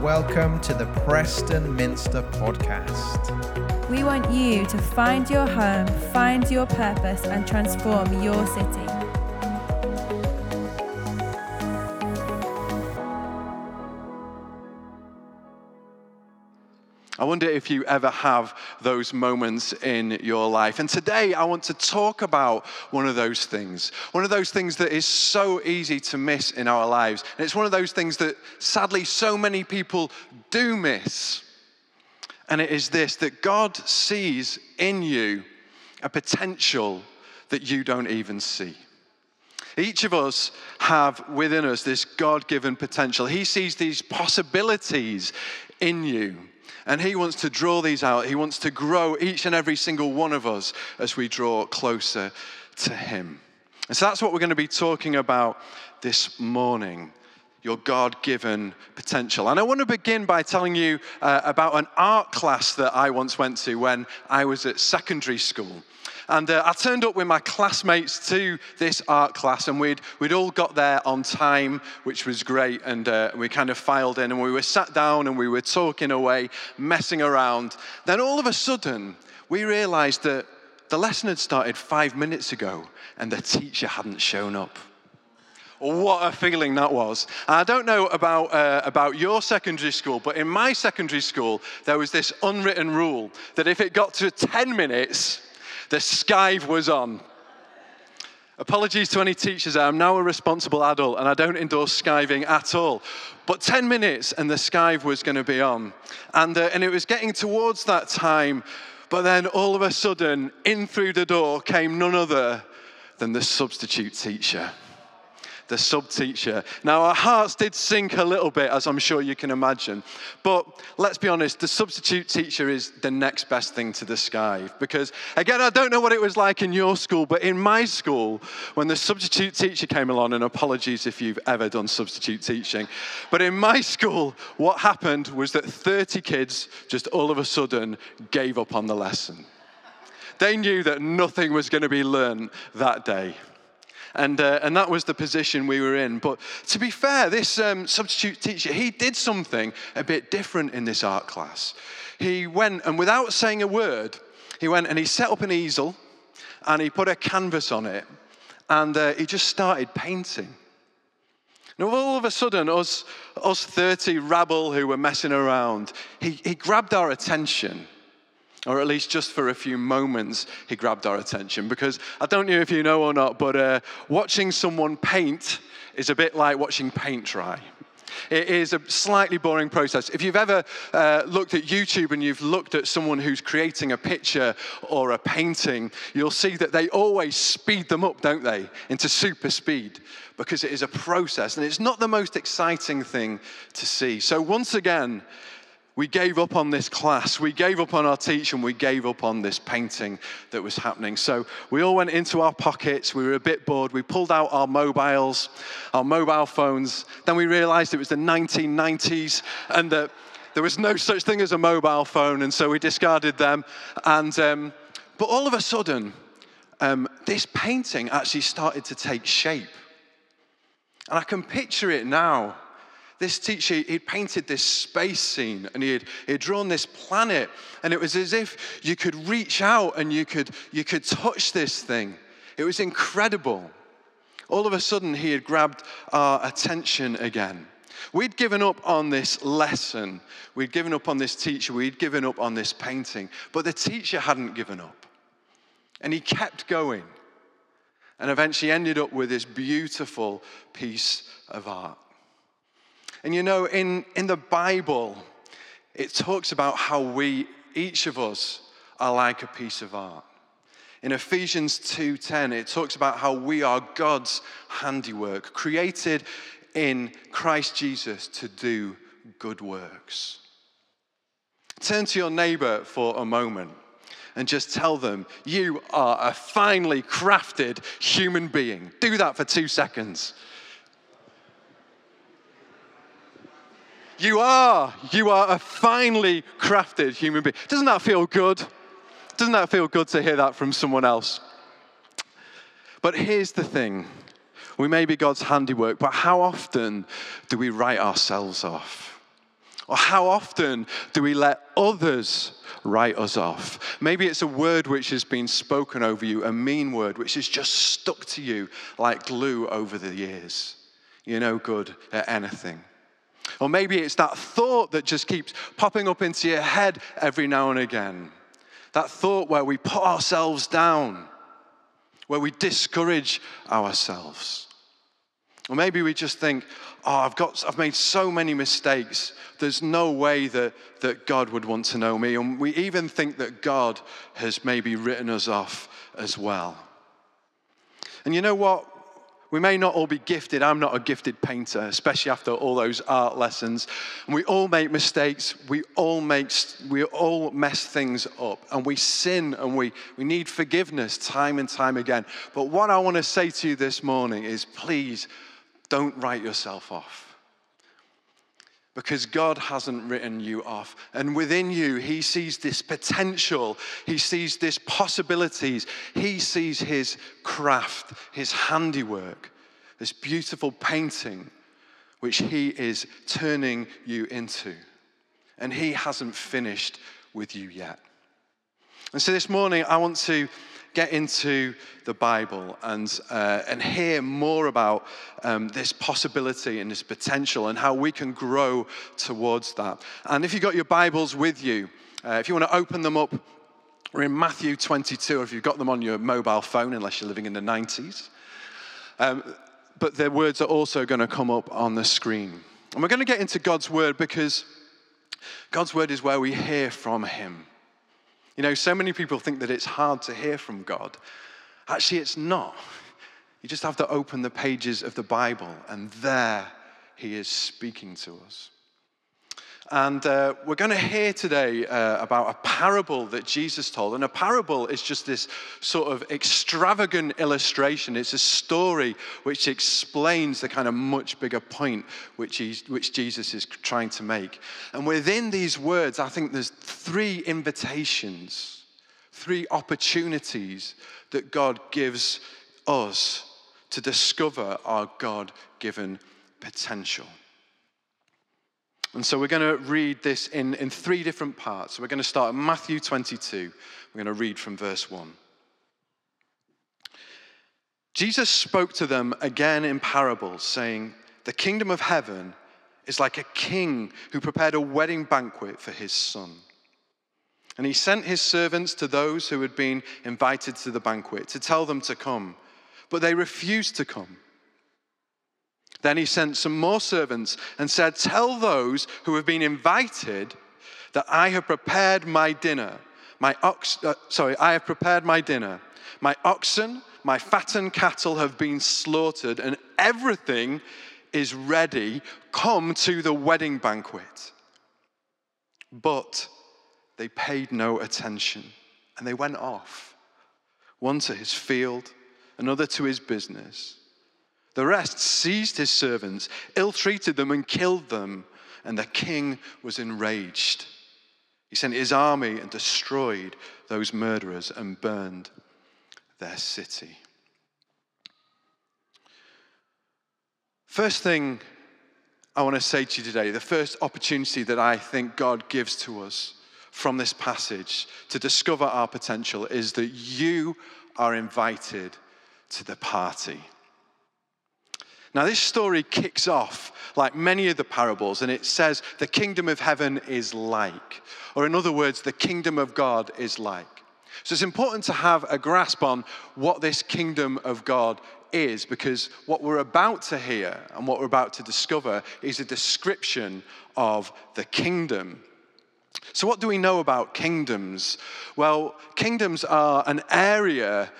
welcome to the Preston Minster podcast. We want you to find your home, find your purpose, and transform your city. Wonder if you ever have those moments in your life. And today I want to talk about one of those things. One of those things that is so easy to miss in our lives. And it's one of those things that sadly so many people do miss. And it is this that God sees in you a potential that you don't even see. Each of us have within us this God given potential. He sees these possibilities in you. And He wants to draw these out. He wants to grow each and every single one of us as we draw closer to Him. And so that's what we're going to be talking about this morning your God given potential. And I want to begin by telling you uh, about an art class that I once went to when I was at secondary school. And uh, I turned up with my classmates to this art class, and we'd, we'd all got there on time, which was great. And uh, we kind of filed in, and we were sat down and we were talking away, messing around. Then all of a sudden, we realized that the lesson had started five minutes ago, and the teacher hadn't shown up. What a feeling that was. I don't know about, uh, about your secondary school, but in my secondary school, there was this unwritten rule that if it got to 10 minutes, the skive was on. Apologies to any teachers. I'm now a responsible adult and I don't endorse skiving at all. But 10 minutes and the skive was going to be on. And, uh, and it was getting towards that time. But then all of a sudden, in through the door came none other than the substitute teacher the sub teacher. Now, our hearts did sink a little bit, as I'm sure you can imagine. But let's be honest, the substitute teacher is the next best thing to the sky. Because, again, I don't know what it was like in your school, but in my school, when the substitute teacher came along, and apologies if you've ever done substitute teaching, but in my school, what happened was that 30 kids just all of a sudden gave up on the lesson. They knew that nothing was going to be learned that day. And, uh, and that was the position we were in. But to be fair, this um, substitute teacher, he did something a bit different in this art class. He went, and without saying a word, he went and he set up an easel and he put a canvas on it and uh, he just started painting. Now, all of a sudden, us, us 30 rabble who were messing around, he, he grabbed our attention or at least just for a few moments, he grabbed our attention. Because I don't know if you know or not, but uh, watching someone paint is a bit like watching paint dry. It is a slightly boring process. If you've ever uh, looked at YouTube and you've looked at someone who's creating a picture or a painting, you'll see that they always speed them up, don't they, into super speed because it is a process and it's not the most exciting thing to see. So, once again, we gave up on this class, we gave up on our teacher, and we gave up on this painting that was happening. So we all went into our pockets, we were a bit bored, we pulled out our mobiles, our mobile phones. Then we realized it was the 1990s and that there was no such thing as a mobile phone, and so we discarded them. And, um, but all of a sudden, um, this painting actually started to take shape. And I can picture it now this teacher, he'd painted this space scene and he had, he had drawn this planet, and it was as if you could reach out and you could, you could touch this thing. It was incredible. All of a sudden, he had grabbed our attention again. We'd given up on this lesson, we'd given up on this teacher, we'd given up on this painting, but the teacher hadn't given up. And he kept going and eventually ended up with this beautiful piece of art. And you know, in, in the Bible, it talks about how we, each of us, are like a piece of art. In Ephesians 2:10, it talks about how we are God's handiwork, created in Christ Jesus to do good works. Turn to your neighbor for a moment and just tell them, You are a finely crafted human being. Do that for two seconds. You are. You are a finely crafted human being. Doesn't that feel good? Doesn't that feel good to hear that from someone else? But here's the thing we may be God's handiwork, but how often do we write ourselves off? Or how often do we let others write us off? Maybe it's a word which has been spoken over you, a mean word which has just stuck to you like glue over the years. You're no good at anything. Or maybe it's that thought that just keeps popping up into your head every now and again. That thought where we put ourselves down, where we discourage ourselves. Or maybe we just think, oh, I've, got, I've made so many mistakes. There's no way that, that God would want to know me. And we even think that God has maybe written us off as well. And you know what? We may not all be gifted. I'm not a gifted painter, especially after all those art lessons. And we all make mistakes. We all make we all mess things up. And we sin and we, we need forgiveness time and time again. But what I want to say to you this morning is please don't write yourself off because God hasn't written you off. And within you, He sees this potential, He sees this possibilities, He sees His craft, His handiwork, this beautiful painting which He is turning you into. And He hasn't finished with you yet. And so this morning, I want to get into the Bible and, uh, and hear more about um, this possibility and this potential and how we can grow towards that. And if you've got your Bibles with you, uh, if you want to open them up, we're in Matthew 22, if you've got them on your mobile phone, unless you're living in the 90s. Um, but the words are also going to come up on the screen. And we're going to get into God's word because God's word is where we hear from Him. You know, so many people think that it's hard to hear from God. Actually, it's not. You just have to open the pages of the Bible, and there He is speaking to us. And uh, we're going to hear today uh, about a parable that Jesus told. And a parable is just this sort of extravagant illustration. It's a story which explains the kind of much bigger point which, which Jesus is trying to make. And within these words, I think there's three invitations, three opportunities that God gives us to discover our God given potential. And so we're going to read this in, in three different parts. We're going to start in Matthew 22. We're going to read from verse 1. Jesus spoke to them again in parables, saying, The kingdom of heaven is like a king who prepared a wedding banquet for his son. And he sent his servants to those who had been invited to the banquet to tell them to come, but they refused to come. Then he sent some more servants and said, Tell those who have been invited that I have prepared my dinner. My ox, uh, sorry, I have prepared my dinner. My oxen, my fattened cattle have been slaughtered, and everything is ready. Come to the wedding banquet. But they paid no attention and they went off, one to his field, another to his business. The rest seized his servants, ill treated them, and killed them. And the king was enraged. He sent his army and destroyed those murderers and burned their city. First thing I want to say to you today, the first opportunity that I think God gives to us from this passage to discover our potential is that you are invited to the party. Now, this story kicks off like many of the parables, and it says, The kingdom of heaven is like. Or, in other words, the kingdom of God is like. So, it's important to have a grasp on what this kingdom of God is, because what we're about to hear and what we're about to discover is a description of the kingdom. So, what do we know about kingdoms? Well, kingdoms are an area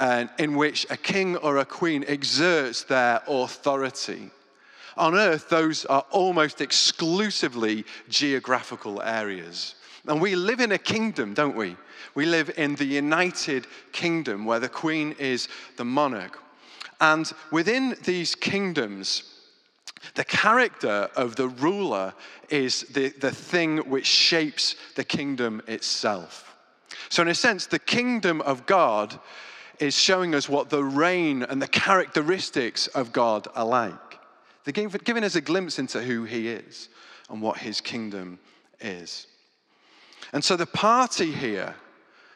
in which a king or a queen exerts their authority. On earth, those are almost exclusively geographical areas. And we live in a kingdom, don't we? We live in the United Kingdom where the queen is the monarch. And within these kingdoms, the character of the ruler is the, the thing which shapes the kingdom itself. So, in a sense, the kingdom of God is showing us what the reign and the characteristics of God are like. They're giving us a glimpse into who He is and what his kingdom is. And so the party here,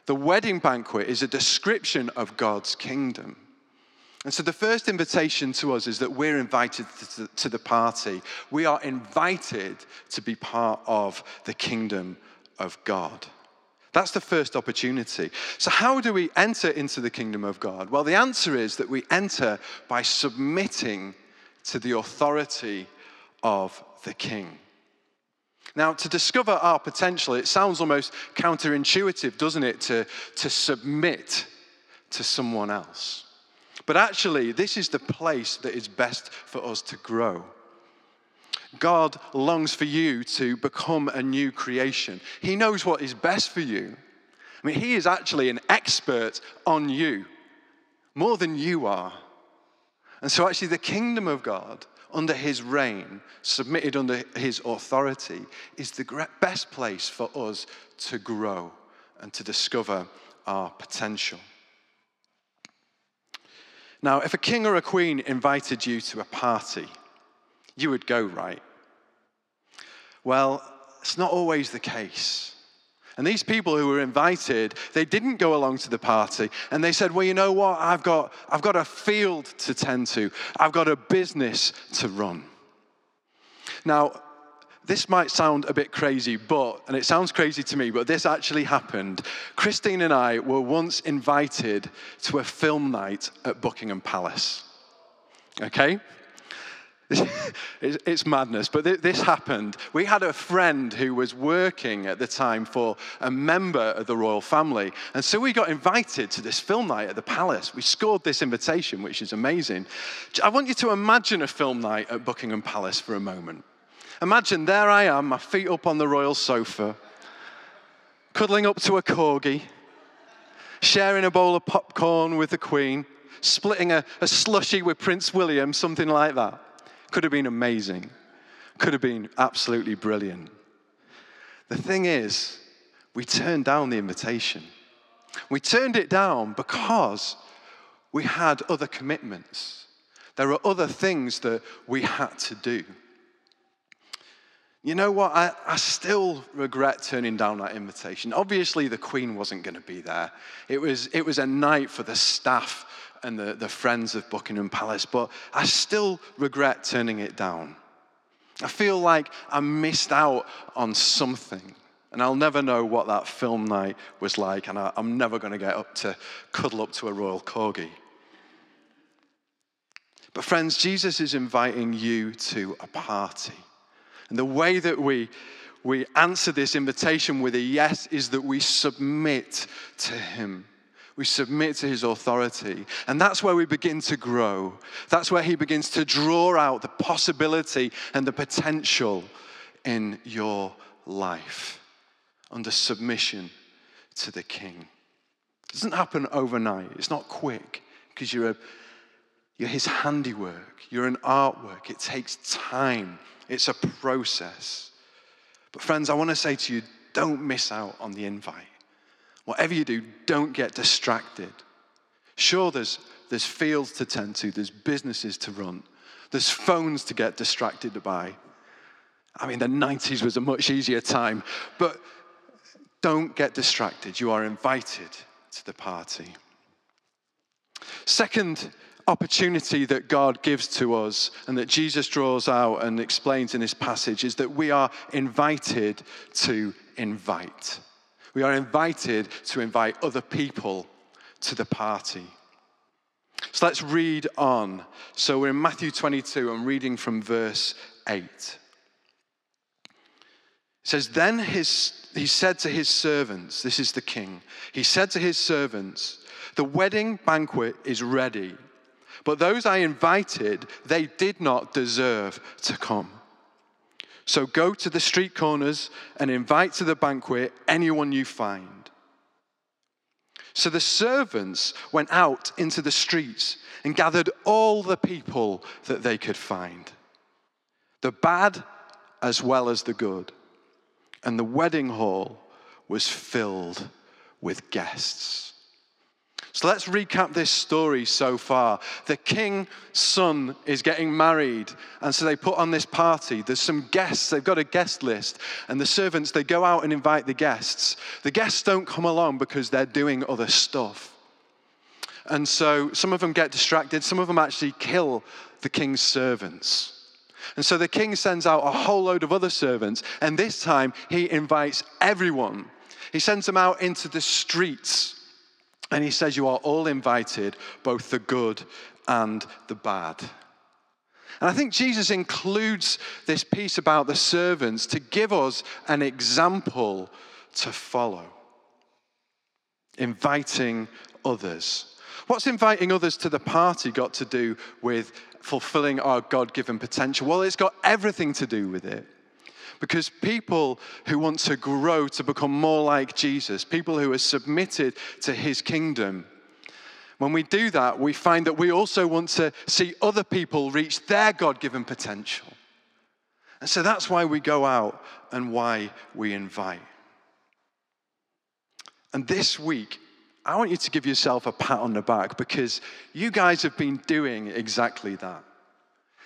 the wedding banquet, is a description of God's kingdom. And so the first invitation to us is that we're invited to the party. We are invited to be part of the kingdom of God. That's the first opportunity. So, how do we enter into the kingdom of God? Well, the answer is that we enter by submitting to the authority of the king. Now, to discover our potential, it sounds almost counterintuitive, doesn't it, to, to submit to someone else. But actually, this is the place that is best for us to grow. God longs for you to become a new creation. He knows what is best for you. I mean, He is actually an expert on you, more than you are. And so, actually, the kingdom of God under his reign, submitted under his authority, is the best place for us to grow and to discover our potential. Now, if a king or a queen invited you to a party, you would go, right? Well, it's not always the case. And these people who were invited, they didn't go along to the party. And they said, Well, you know what? I've got, I've got a field to tend to, I've got a business to run. Now, this might sound a bit crazy, but, and it sounds crazy to me, but this actually happened. Christine and I were once invited to a film night at Buckingham Palace. Okay? it's madness, but this happened. We had a friend who was working at the time for a member of the royal family. And so we got invited to this film night at the palace. We scored this invitation, which is amazing. I want you to imagine a film night at Buckingham Palace for a moment. Imagine there I am, my feet up on the royal sofa, cuddling up to a corgi, sharing a bowl of popcorn with the Queen, splitting a, a slushy with Prince William, something like that. Could have been amazing. Could have been absolutely brilliant. The thing is, we turned down the invitation. We turned it down because we had other commitments. There are other things that we had to do. You know what? I, I still regret turning down that invitation. Obviously, the Queen wasn't going to be there. It was, it was a night for the staff and the, the friends of Buckingham Palace, but I still regret turning it down. I feel like I missed out on something. And I'll never know what that film night was like, and I, am never going to get up to cuddle up to a royal corgi. But, friends, Jesus is inviting you to a party. And the way that we, we answer this invitation with a yes is that we submit to Him. We submit to his authority. And that's where we begin to grow. That's where he begins to draw out the possibility and the potential in your life under submission to the king. It doesn't happen overnight, it's not quick because you're, you're his handiwork, you're an artwork. It takes time, it's a process. But, friends, I want to say to you don't miss out on the invite. Whatever you do, don't get distracted. Sure, there's, there's fields to tend to, there's businesses to run, there's phones to get distracted by. I mean, the 90s was a much easier time, but don't get distracted. You are invited to the party. Second opportunity that God gives to us and that Jesus draws out and explains in this passage is that we are invited to invite. We are invited to invite other people to the party. So let's read on. So we're in Matthew 22, I'm reading from verse 8. It says, Then his, he said to his servants, This is the king, he said to his servants, The wedding banquet is ready, but those I invited, they did not deserve to come. So go to the street corners and invite to the banquet anyone you find. So the servants went out into the streets and gathered all the people that they could find, the bad as well as the good. And the wedding hall was filled with guests. So let's recap this story so far. The king's son is getting married, and so they put on this party. There's some guests, they've got a guest list, and the servants, they go out and invite the guests. The guests don't come along because they're doing other stuff. And so some of them get distracted, some of them actually kill the king's servants. And so the king sends out a whole load of other servants, and this time he invites everyone. He sends them out into the streets and he says, You are all invited, both the good and the bad. And I think Jesus includes this piece about the servants to give us an example to follow. Inviting others. What's inviting others to the party got to do with fulfilling our God given potential? Well, it's got everything to do with it. Because people who want to grow to become more like Jesus, people who are submitted to his kingdom, when we do that, we find that we also want to see other people reach their God given potential. And so that's why we go out and why we invite. And this week, I want you to give yourself a pat on the back because you guys have been doing exactly that.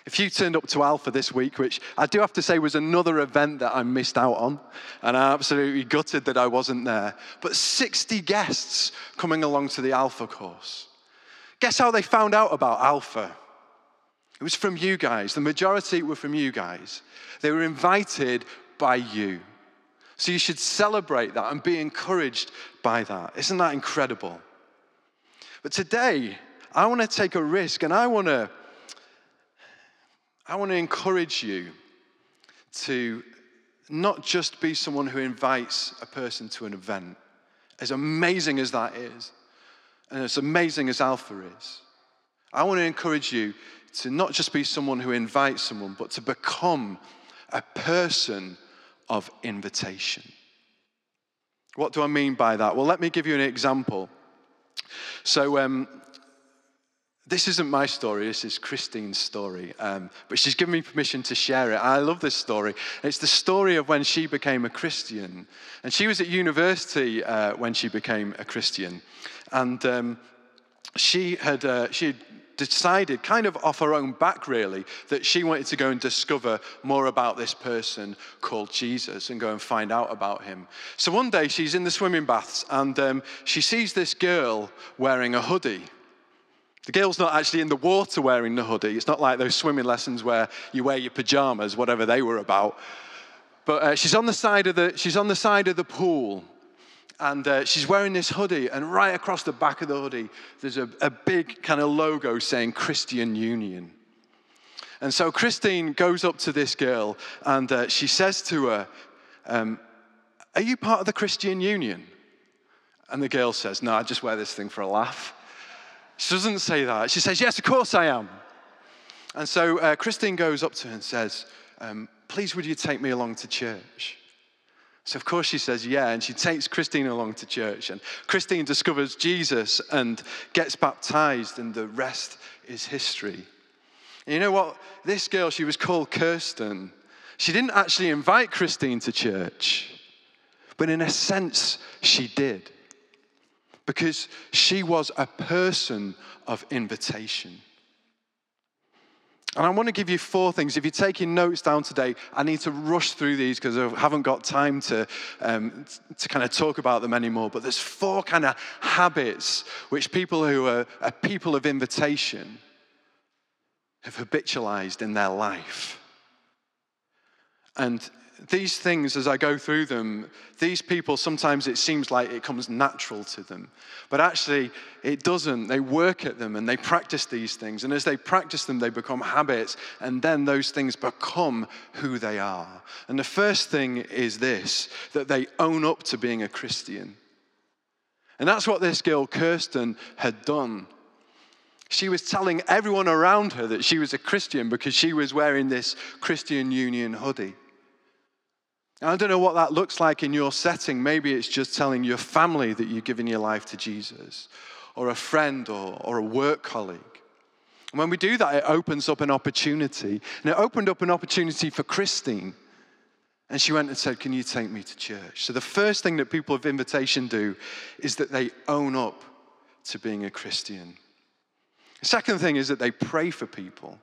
If you turned up to Alpha this week, which I do have to say was another event that I missed out on, and I'm absolutely gutted that I wasn't there, but 60 guests coming along to the Alpha course. Guess how they found out about Alpha? It was from you guys. The majority were from you guys. They were invited by you. So you should celebrate that and be encouraged by that. Isn't that incredible? But today, I want to take a risk and I want to I want to encourage you to not just be someone who invites a person to an event, as amazing as that is, and as amazing as Alpha is. I want to encourage you to not just be someone who invites someone, but to become a person of invitation. What do I mean by that? Well, let me give you an example. So, um, this isn't my story, this is Christine's story. Um, but she's given me permission to share it. I love this story. It's the story of when she became a Christian. And she was at university uh, when she became a Christian. And um, she, had, uh, she had decided, kind of off her own back really, that she wanted to go and discover more about this person called Jesus and go and find out about him. So one day she's in the swimming baths and um, she sees this girl wearing a hoodie. The girl's not actually in the water wearing the hoodie. It's not like those swimming lessons where you wear your pajamas, whatever they were about. But uh, she's, on the side of the, she's on the side of the pool and uh, she's wearing this hoodie, and right across the back of the hoodie, there's a, a big kind of logo saying Christian Union. And so Christine goes up to this girl and uh, she says to her, um, Are you part of the Christian Union? And the girl says, No, I just wear this thing for a laugh. She doesn't say that. She says, Yes, of course I am. And so uh, Christine goes up to her and says, um, Please, would you take me along to church? So, of course, she says, Yeah. And she takes Christine along to church. And Christine discovers Jesus and gets baptized, and the rest is history. And you know what? This girl, she was called Kirsten. She didn't actually invite Christine to church, but in a sense, she did because she was a person of invitation. And I want to give you four things. If you're taking notes down today, I need to rush through these because I haven't got time to, um, to kind of talk about them anymore. But there's four kind of habits which people who are, are people of invitation have habitualized in their life. And these things, as I go through them, these people, sometimes it seems like it comes natural to them. But actually, it doesn't. They work at them and they practice these things. And as they practice them, they become habits. And then those things become who they are. And the first thing is this that they own up to being a Christian. And that's what this girl, Kirsten, had done. She was telling everyone around her that she was a Christian because she was wearing this Christian Union hoodie. I don't know what that looks like in your setting. Maybe it's just telling your family that you've given your life to Jesus, or a friend, or, or a work colleague. And when we do that, it opens up an opportunity. And it opened up an opportunity for Christine. And she went and said, Can you take me to church? So the first thing that people of invitation do is that they own up to being a Christian. The second thing is that they pray for people.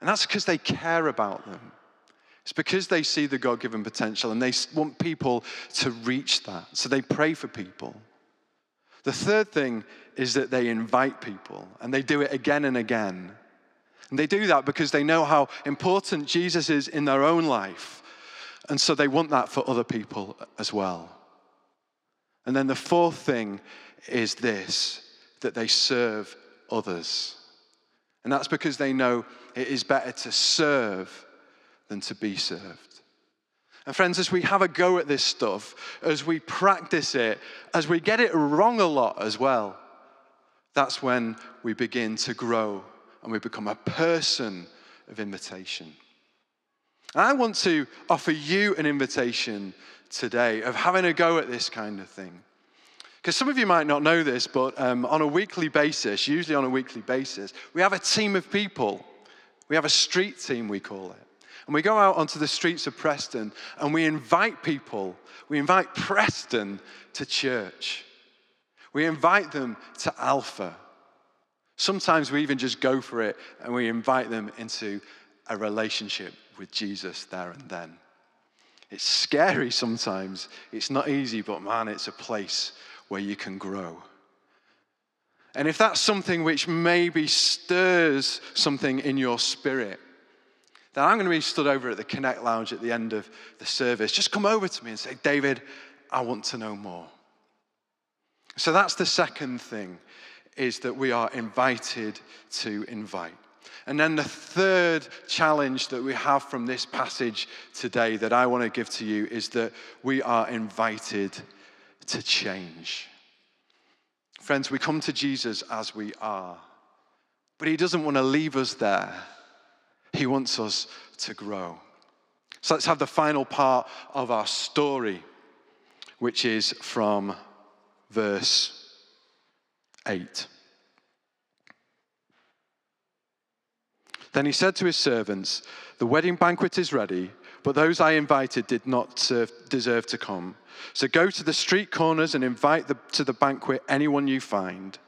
And that's because they care about them. It's because they see the God given potential and they want people to reach that. So they pray for people. The third thing is that they invite people and they do it again and again. And they do that because they know how important Jesus is in their own life. And so they want that for other people as well. And then the fourth thing is this that they serve others. And that's because they know it is better to serve than to be served. And friends, as we have a go at this stuff, as we practice it, as we get it wrong a lot as well, that's when we begin to grow and we become a person of invitation. And I want to offer you an invitation today of having a go at this kind of thing. Because some of you might not know this, but um, on a weekly basis, usually on a weekly basis, we have a team of people. We have a street team, we call it. And we go out onto the streets of Preston and we invite people, we invite Preston to church. We invite them to Alpha. Sometimes we even just go for it and we invite them into a relationship with Jesus there and then. It's scary sometimes. It's not easy, but man, it's a place where you can grow. And if that's something which maybe stirs something in your spirit, then I'm going to be stood over at the Connect Lounge at the end of the service. Just come over to me and say, David, I want to know more. So that's the second thing, is that we are invited to invite. And then the third challenge that we have from this passage today that I want to give to you is that we are invited to change. Friends, we come to Jesus as we are, but He doesn't want to leave us there. He wants us to grow. So let's have the final part of our story, which is from verse 8. Then he said to his servants, The wedding banquet is ready, but those I invited did not serve, deserve to come. So go to the street corners and invite the, to the banquet anyone you find.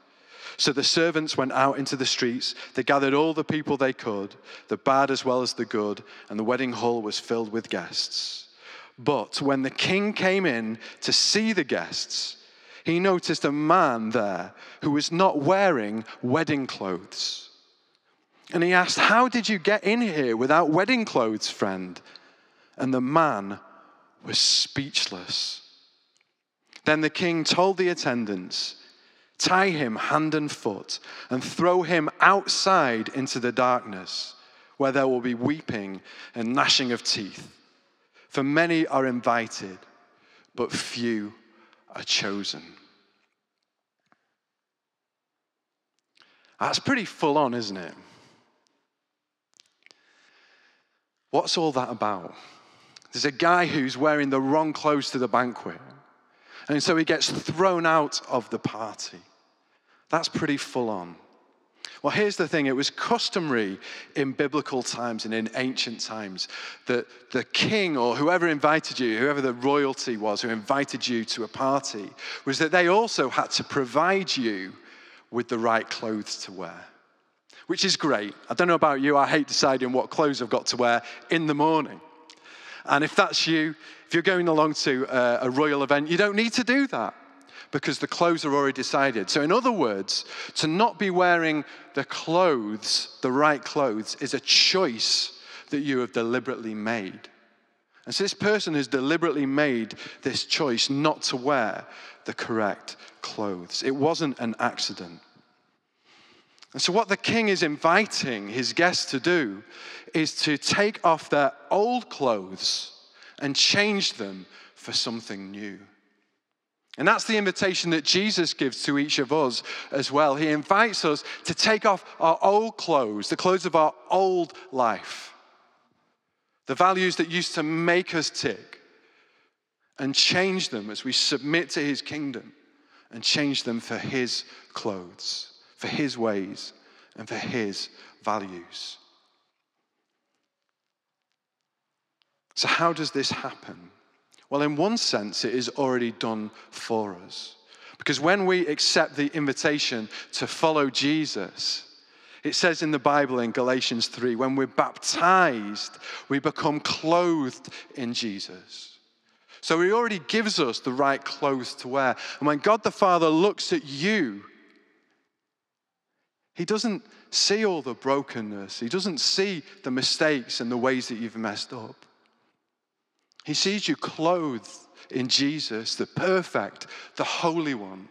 So the servants went out into the streets. They gathered all the people they could, the bad as well as the good, and the wedding hall was filled with guests. But when the king came in to see the guests, he noticed a man there who was not wearing wedding clothes. And he asked, How did you get in here without wedding clothes, friend? And the man was speechless. Then the king told the attendants, Tie him hand and foot and throw him outside into the darkness, where there will be weeping and gnashing of teeth. For many are invited, but few are chosen. That's pretty full on, isn't it? What's all that about? There's a guy who's wearing the wrong clothes to the banquet. And so he gets thrown out of the party. That's pretty full on. Well, here's the thing it was customary in biblical times and in ancient times that the king or whoever invited you, whoever the royalty was who invited you to a party, was that they also had to provide you with the right clothes to wear, which is great. I don't know about you, I hate deciding what clothes I've got to wear in the morning. And if that's you, if you're going along to a, a royal event, you don't need to do that because the clothes are already decided. So, in other words, to not be wearing the clothes, the right clothes, is a choice that you have deliberately made. And so, this person has deliberately made this choice not to wear the correct clothes. It wasn't an accident. And so, what the king is inviting his guests to do is to take off their old clothes and change them for something new. And that's the invitation that Jesus gives to each of us as well. He invites us to take off our old clothes, the clothes of our old life, the values that used to make us tick, and change them as we submit to His kingdom and change them for His clothes, for His ways, and for His values. So, how does this happen? Well, in one sense, it is already done for us. Because when we accept the invitation to follow Jesus, it says in the Bible in Galatians 3 when we're baptized, we become clothed in Jesus. So he already gives us the right clothes to wear. And when God the Father looks at you, he doesn't see all the brokenness, he doesn't see the mistakes and the ways that you've messed up. He sees you clothed in Jesus, the perfect, the Holy One,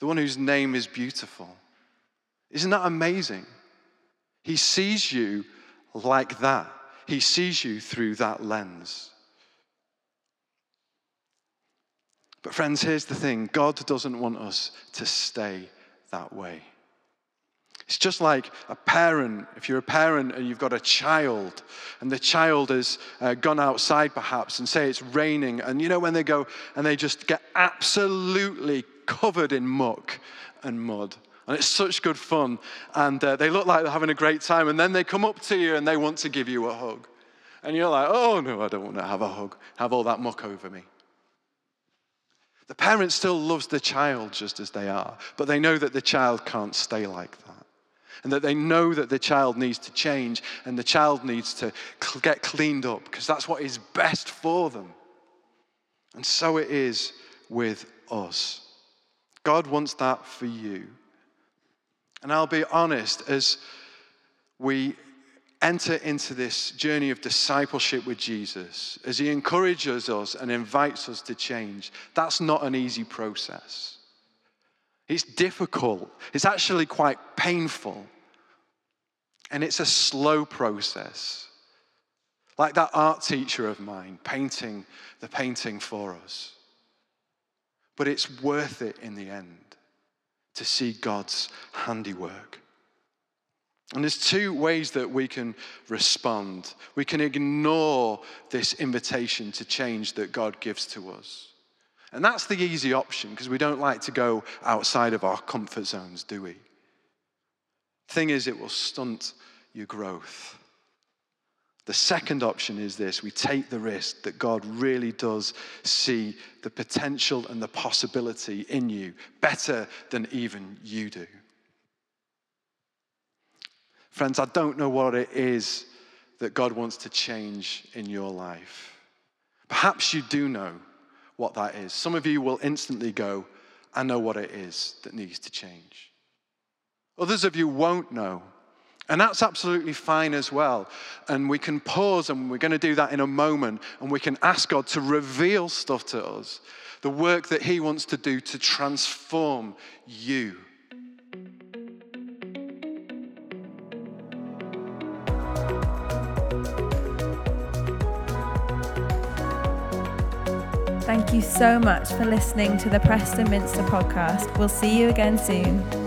the one whose name is beautiful. Isn't that amazing? He sees you like that. He sees you through that lens. But, friends, here's the thing God doesn't want us to stay that way. It's just like a parent. If you're a parent and you've got a child, and the child has uh, gone outside perhaps, and say it's raining, and you know when they go and they just get absolutely covered in muck and mud. And it's such good fun. And uh, they look like they're having a great time. And then they come up to you and they want to give you a hug. And you're like, oh, no, I don't want to have a hug, have all that muck over me. The parent still loves the child just as they are, but they know that the child can't stay like that. And that they know that the child needs to change and the child needs to cl- get cleaned up because that's what is best for them. And so it is with us. God wants that for you. And I'll be honest, as we enter into this journey of discipleship with Jesus, as he encourages us and invites us to change, that's not an easy process. It's difficult, it's actually quite painful, and it's a slow process. Like that art teacher of mine painting the painting for us. But it's worth it in the end to see God's handiwork. And there's two ways that we can respond. We can ignore this invitation to change that God gives to us. And that's the easy option because we don't like to go outside of our comfort zones, do we? Thing is, it will stunt your growth. The second option is this we take the risk that God really does see the potential and the possibility in you better than even you do. Friends, I don't know what it is that God wants to change in your life. Perhaps you do know what that is. Some of you will instantly go, I know what it is that needs to change. Others of you won't know and that's absolutely fine as well. And we can pause, and we're going to do that in a moment, and we can ask God to reveal stuff to us the work that He wants to do to transform you. So much for listening to the Preston Minster podcast. We'll see you again soon.